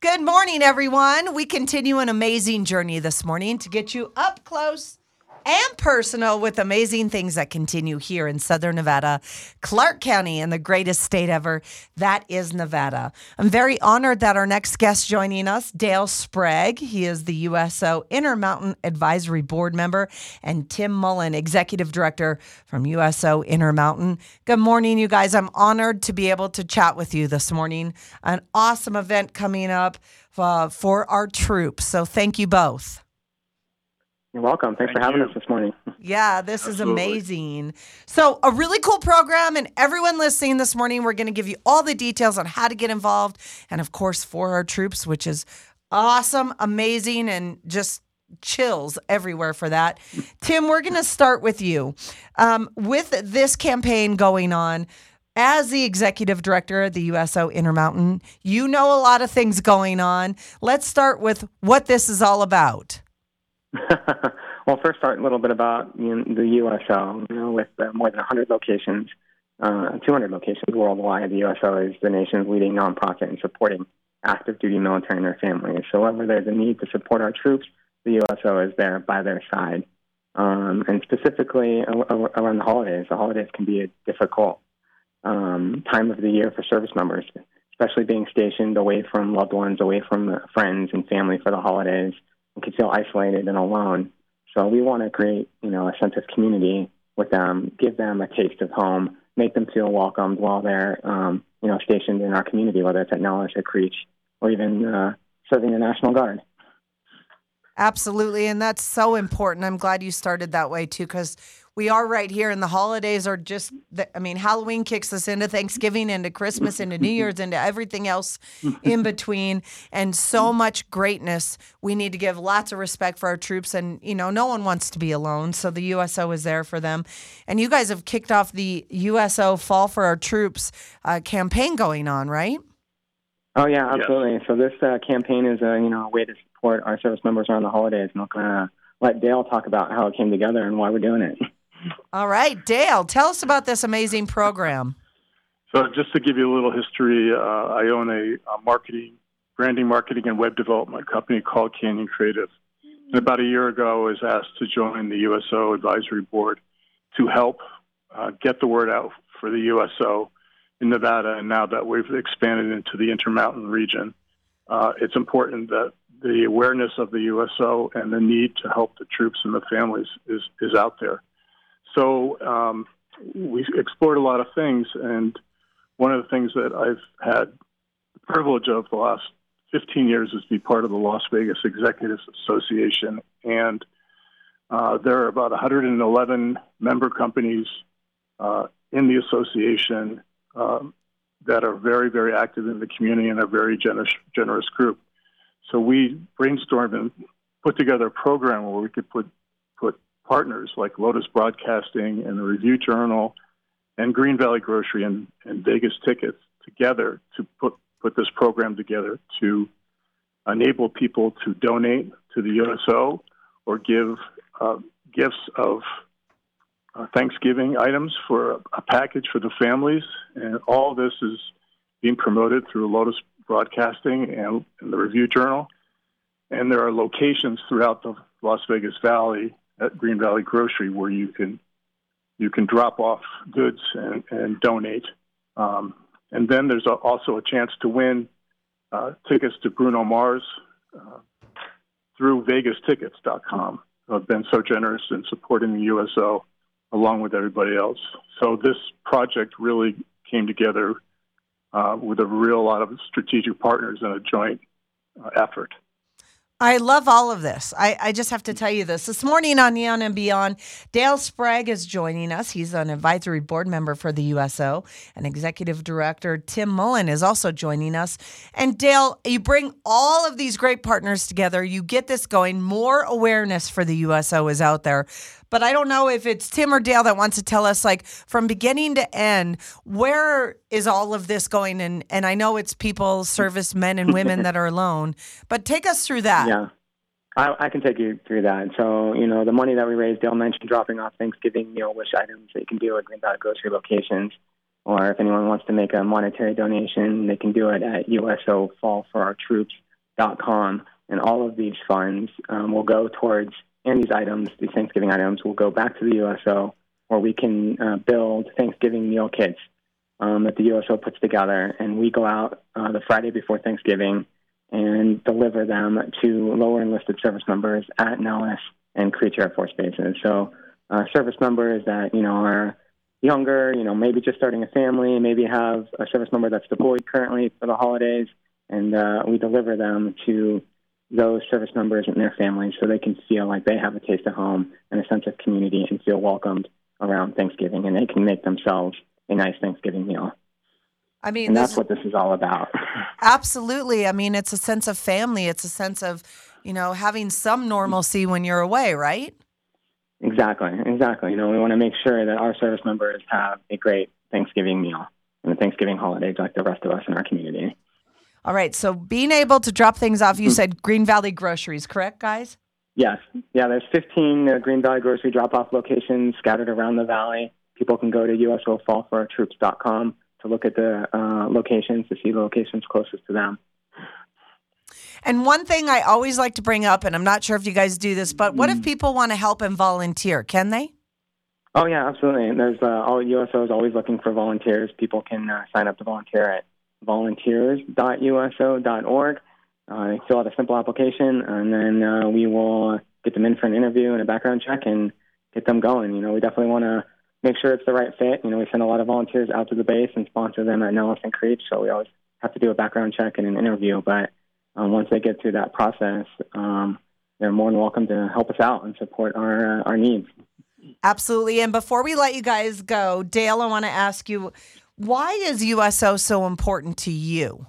Good morning, everyone. We continue an amazing journey this morning to get you up close and personal with amazing things that continue here in Southern Nevada, Clark County, and the greatest state ever. That is Nevada. I'm very honored that our next guest joining us, Dale Sprague. He is the USO Intermountain Advisory Board member, and Tim Mullen, Executive Director from USO Intermountain. Good morning, you guys. I'm honored to be able to chat with you this morning. An awesome event coming up uh, for our troops. So thank you both. You're welcome. Thanks Thank for having you. us this morning. Yeah, this Absolutely. is amazing. So, a really cool program, and everyone listening this morning, we're going to give you all the details on how to get involved, and of course, for our troops, which is awesome, amazing, and just chills everywhere for that. Tim, we're going to start with you. Um, with this campaign going on, as the executive director of the USO Intermountain, you know a lot of things going on. Let's start with what this is all about. well, first, start a little bit about you know, the USO. You know, with uh, more than 100 locations, uh, 200 locations worldwide, the USO is the nation's leading nonprofit in supporting active duty military and their families. So, whenever there's a need to support our troops, the USO is there by their side. Um, and specifically around the holidays, the holidays can be a difficult um, time of the year for service members, especially being stationed away from loved ones, away from friends and family for the holidays can feel isolated and alone. So we want to create, you know, a sense of community with them, give them a taste of home, make them feel welcomed while they're, um, you know, stationed in our community, whether it's at Nellis or Creech or even uh, serving the National Guard. Absolutely, and that's so important. I'm glad you started that way too, because we are right here, and the holidays are just, I mean, Halloween kicks us into Thanksgiving, into Christmas, into New Year's, into everything else in between, and so much greatness. We need to give lots of respect for our troops, and, you know, no one wants to be alone, so the USO is there for them. And you guys have kicked off the USO Fall for Our Troops uh, campaign going on, right? Oh yeah, absolutely. Yes. So this uh, campaign is a you know a way to support our service members around the holidays, and I'll kind of let Dale talk about how it came together and why we're doing it. All right, Dale, tell us about this amazing program. So, just to give you a little history, uh, I own a, a, marketing, branding, marketing, and web development company called Canyon Creative. And about a year ago, I was asked to join the USO Advisory Board to help uh, get the word out for the USO in Nevada. And now that we've expanded into the Intermountain region, uh, it's important that the awareness of the USO and the need to help the troops and the families is, is out there. So um, we explored a lot of things, and one of the things that I've had the privilege of the last 15 years is to be part of the Las Vegas Executives Association, and uh, there are about 111 member companies uh, in the association um, that are very, very active in the community and a very generous, generous group. So we brainstormed and put together a program where we could put put partners like Lotus Broadcasting and the Review Journal and Green Valley Grocery and, and Vegas Tickets together to put, put this program together to enable people to donate to the USO or give uh, gifts of uh, Thanksgiving items for a, a, package for the families. And all this is being promoted through Lotus Broadcasting and, and the Review Journal. And there are locations throughout the Las Vegas Valley at Green Valley Grocery where you can you can drop off goods and, and donate. Um, and then there's a, also a chance to win uh, tickets to Bruno Mars uh, through VegasTickets.com. I've been so generous in supporting the USO along with everybody else. So this project really came together uh, with a real lot of strategic partners and a joint uh, effort. I love all of this. I, I just have to tell you this. This morning on Neon and Beyond, Dale Sprague is joining us. He's an advisory board member for the USO, and executive director Tim Mullen is also joining us. And Dale, you bring all of these great partners together. You get this going. More awareness for the USO is out there. But I don't know if it's Tim or Dale that wants to tell us, like, from beginning to end, where is all of this going? And and I know it's people, service men and women that are alone, but take us through that. Yeah. I, I can take you through that. So, you know, the money that we raised, Dale mentioned dropping off Thanksgiving meal wish items that you can do at Green Valley Grocery locations. Or if anyone wants to make a monetary donation, they can do it at USO Fall for Our Troops troops.com, and all of these funds um, will go towards, and these items, these Thanksgiving items, will go back to the USO where we can uh, build Thanksgiving meal kits um, that the USO puts together, and we go out uh, the Friday before Thanksgiving and deliver them to lower enlisted service members at Nellis and Creech Air Force bases. So, uh, service members that you know are younger, you know, maybe just starting a family, maybe have a service member that's deployed currently for the holidays, and uh, we deliver them to those service members and their families so they can feel like they have a taste of home and a sense of community and feel welcomed around Thanksgiving, and they can make themselves a nice Thanksgiving meal. I mean, And that's what this is all about. absolutely. I mean, it's a sense of family. It's a sense of, you know, having some normalcy when you're away, right? Exactly, exactly. You know, we want to make sure that our service members have a great Thanksgiving meal and a Thanksgiving holiday like the rest of us in our community. All right. So being able to drop things off, Hmm. you said Green Valley Groceries, correct, guys? Yes, yeah. There's 15 uh, Green Valley grocery drop-off locations scattered around the valley. People can go to usofallfortroops.com to look at the uh, locations to see the locations closest to them. And one thing I always like to bring up, and I'm not sure if you guys do this, but Hmm. what if people want to help and volunteer? Can they? Oh yeah, absolutely. And there's uh, all USO is always looking for volunteers. People can uh, sign up to volunteer at volunteers.uso.org. Uh, they fill out a simple application, and then uh, we will get them in for an interview and a background check and get them going. You know, we definitely want to make sure it's the right fit. You know, we send a lot of volunteers out to the base and sponsor them at Nellis and Creech, so we always have to do a background check and an interview. But um, once they get through that process, um, they're more than welcome to help us out and support our uh, our needs. Absolutely. And before we let you guys go, Dale, I want to ask you why is USO so important to you?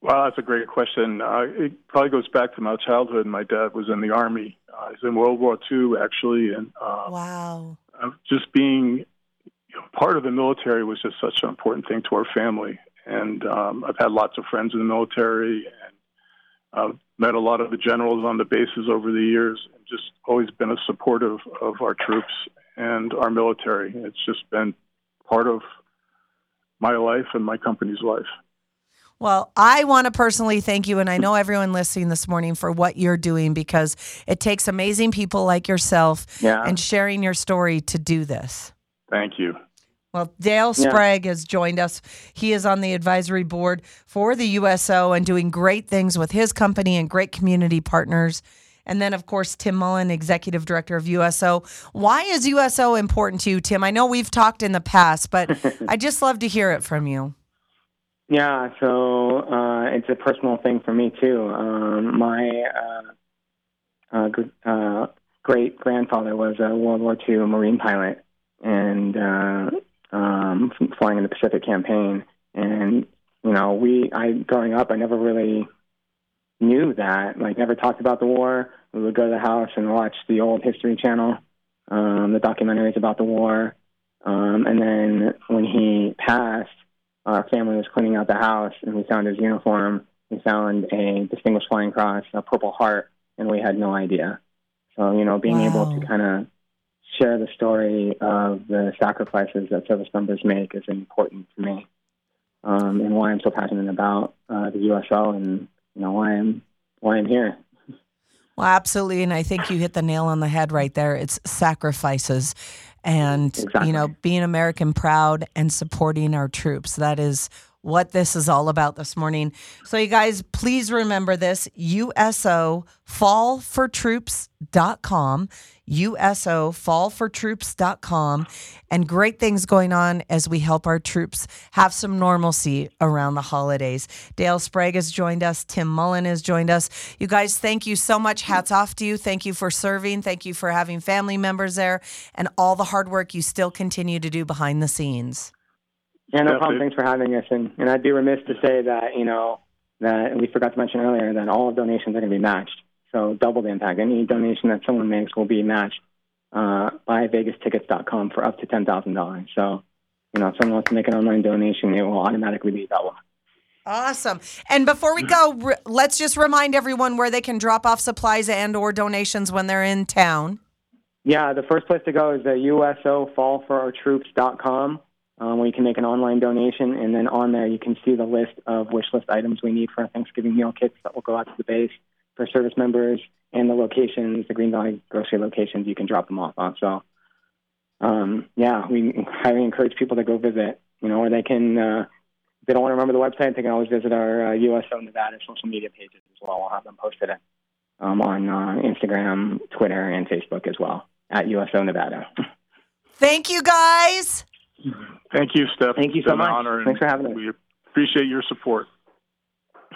Well, that's a great question. Uh, it probably goes back to my childhood. My dad was in the Army. Uh, he's in World War II, actually. And uh, Wow. uh, just being you know, part of the military was just such an important thing to our family. And um, I've had lots of friends in the military and I've met a lot of the generals on the bases over the years and just always been a supportive of our troops and our military. It's just been part of my life and my company's life. Well, I want to personally thank you, and I know everyone listening this morning for what you're doing because it takes amazing people like yourself Yeah. and sharing your story to do this. Thank you. Well, Dale Yeah. Sprague has joined us. He is on the advisory board for the USO and doing great things with his company and great community partners. And then, of course, Tim Mullen, executive director of USO. Why is USO important to you, Tim? I know we've talked in the past, but I just love to hear it from you. Yeah, so uh, it's a personal thing for me too. Um, my uh, uh, uh, great grandfather was a World War II Marine pilot and uh, um, flying in the Pacific campaign. And you know, we I growing up, I never really knew that. Like, never talked about the war. We would go to the house and watch the old History Channel, um, the documentaries about the war. Um, and then when he passed our family was cleaning out the house and we found his uniform. We found a Distinguished Flying Cross, a Purple Heart, and we had no idea. So, you know, being able to kind of share the story of the sacrifices that service members make is important to me um, and why I'm so passionate about uh, the USO and, you know, why I'm, why I'm here. Well, absolutely. And I think you hit the nail on the head right there. It's sacrifices and, Exactly. you know, being American proud and supporting our troops. That is what this is all about this morning. So, you guys, please remember this USO fallfortroops.com. USO fallfortroops.com. And great things going on as we help our troops have some normalcy around the holidays. Dale Sprague has joined us. Tim Mullen has joined us. You guys, thank you so much. Hats off to you. Thank you for serving. Thank you for having family members there and all the hard work you still continue to do behind the scenes. Yeah, no Yeah, problem. dude. Thanks for having us. And, and I'd be remiss to say that, you know, that we forgot to mention earlier that all donations are going to be matched. So double the impact. Any donation that someone makes will be matched uh, by VegasTickets.com for up to $10,000. So, you know, if someone wants to make an online donation, it will automatically be double. Awesome. And before we go, re- let's just remind everyone where they can drop off supplies and or donations when they're in town. Yeah, the first place to go is the USO fallforourtroops.com. um, where you can make an online donation, and then on there you can see the list of wish list items we need for our Thanksgiving meal kits that will go out to the base for service members and the locations, the Green Valley grocery locations. You can drop them off on. So, um, yeah, we highly encourage people to go visit. You know, or they can. Uh, if they don't want to remember the website, they can always visit our uh, USO Nevada social media pages as well. We'll have them posted um, on uh, Instagram, Twitter, and Facebook as well at USO Nevada. Thank you, guys. Thank you, Steph. Thank you so much. Thanks for having us. We appreciate your support.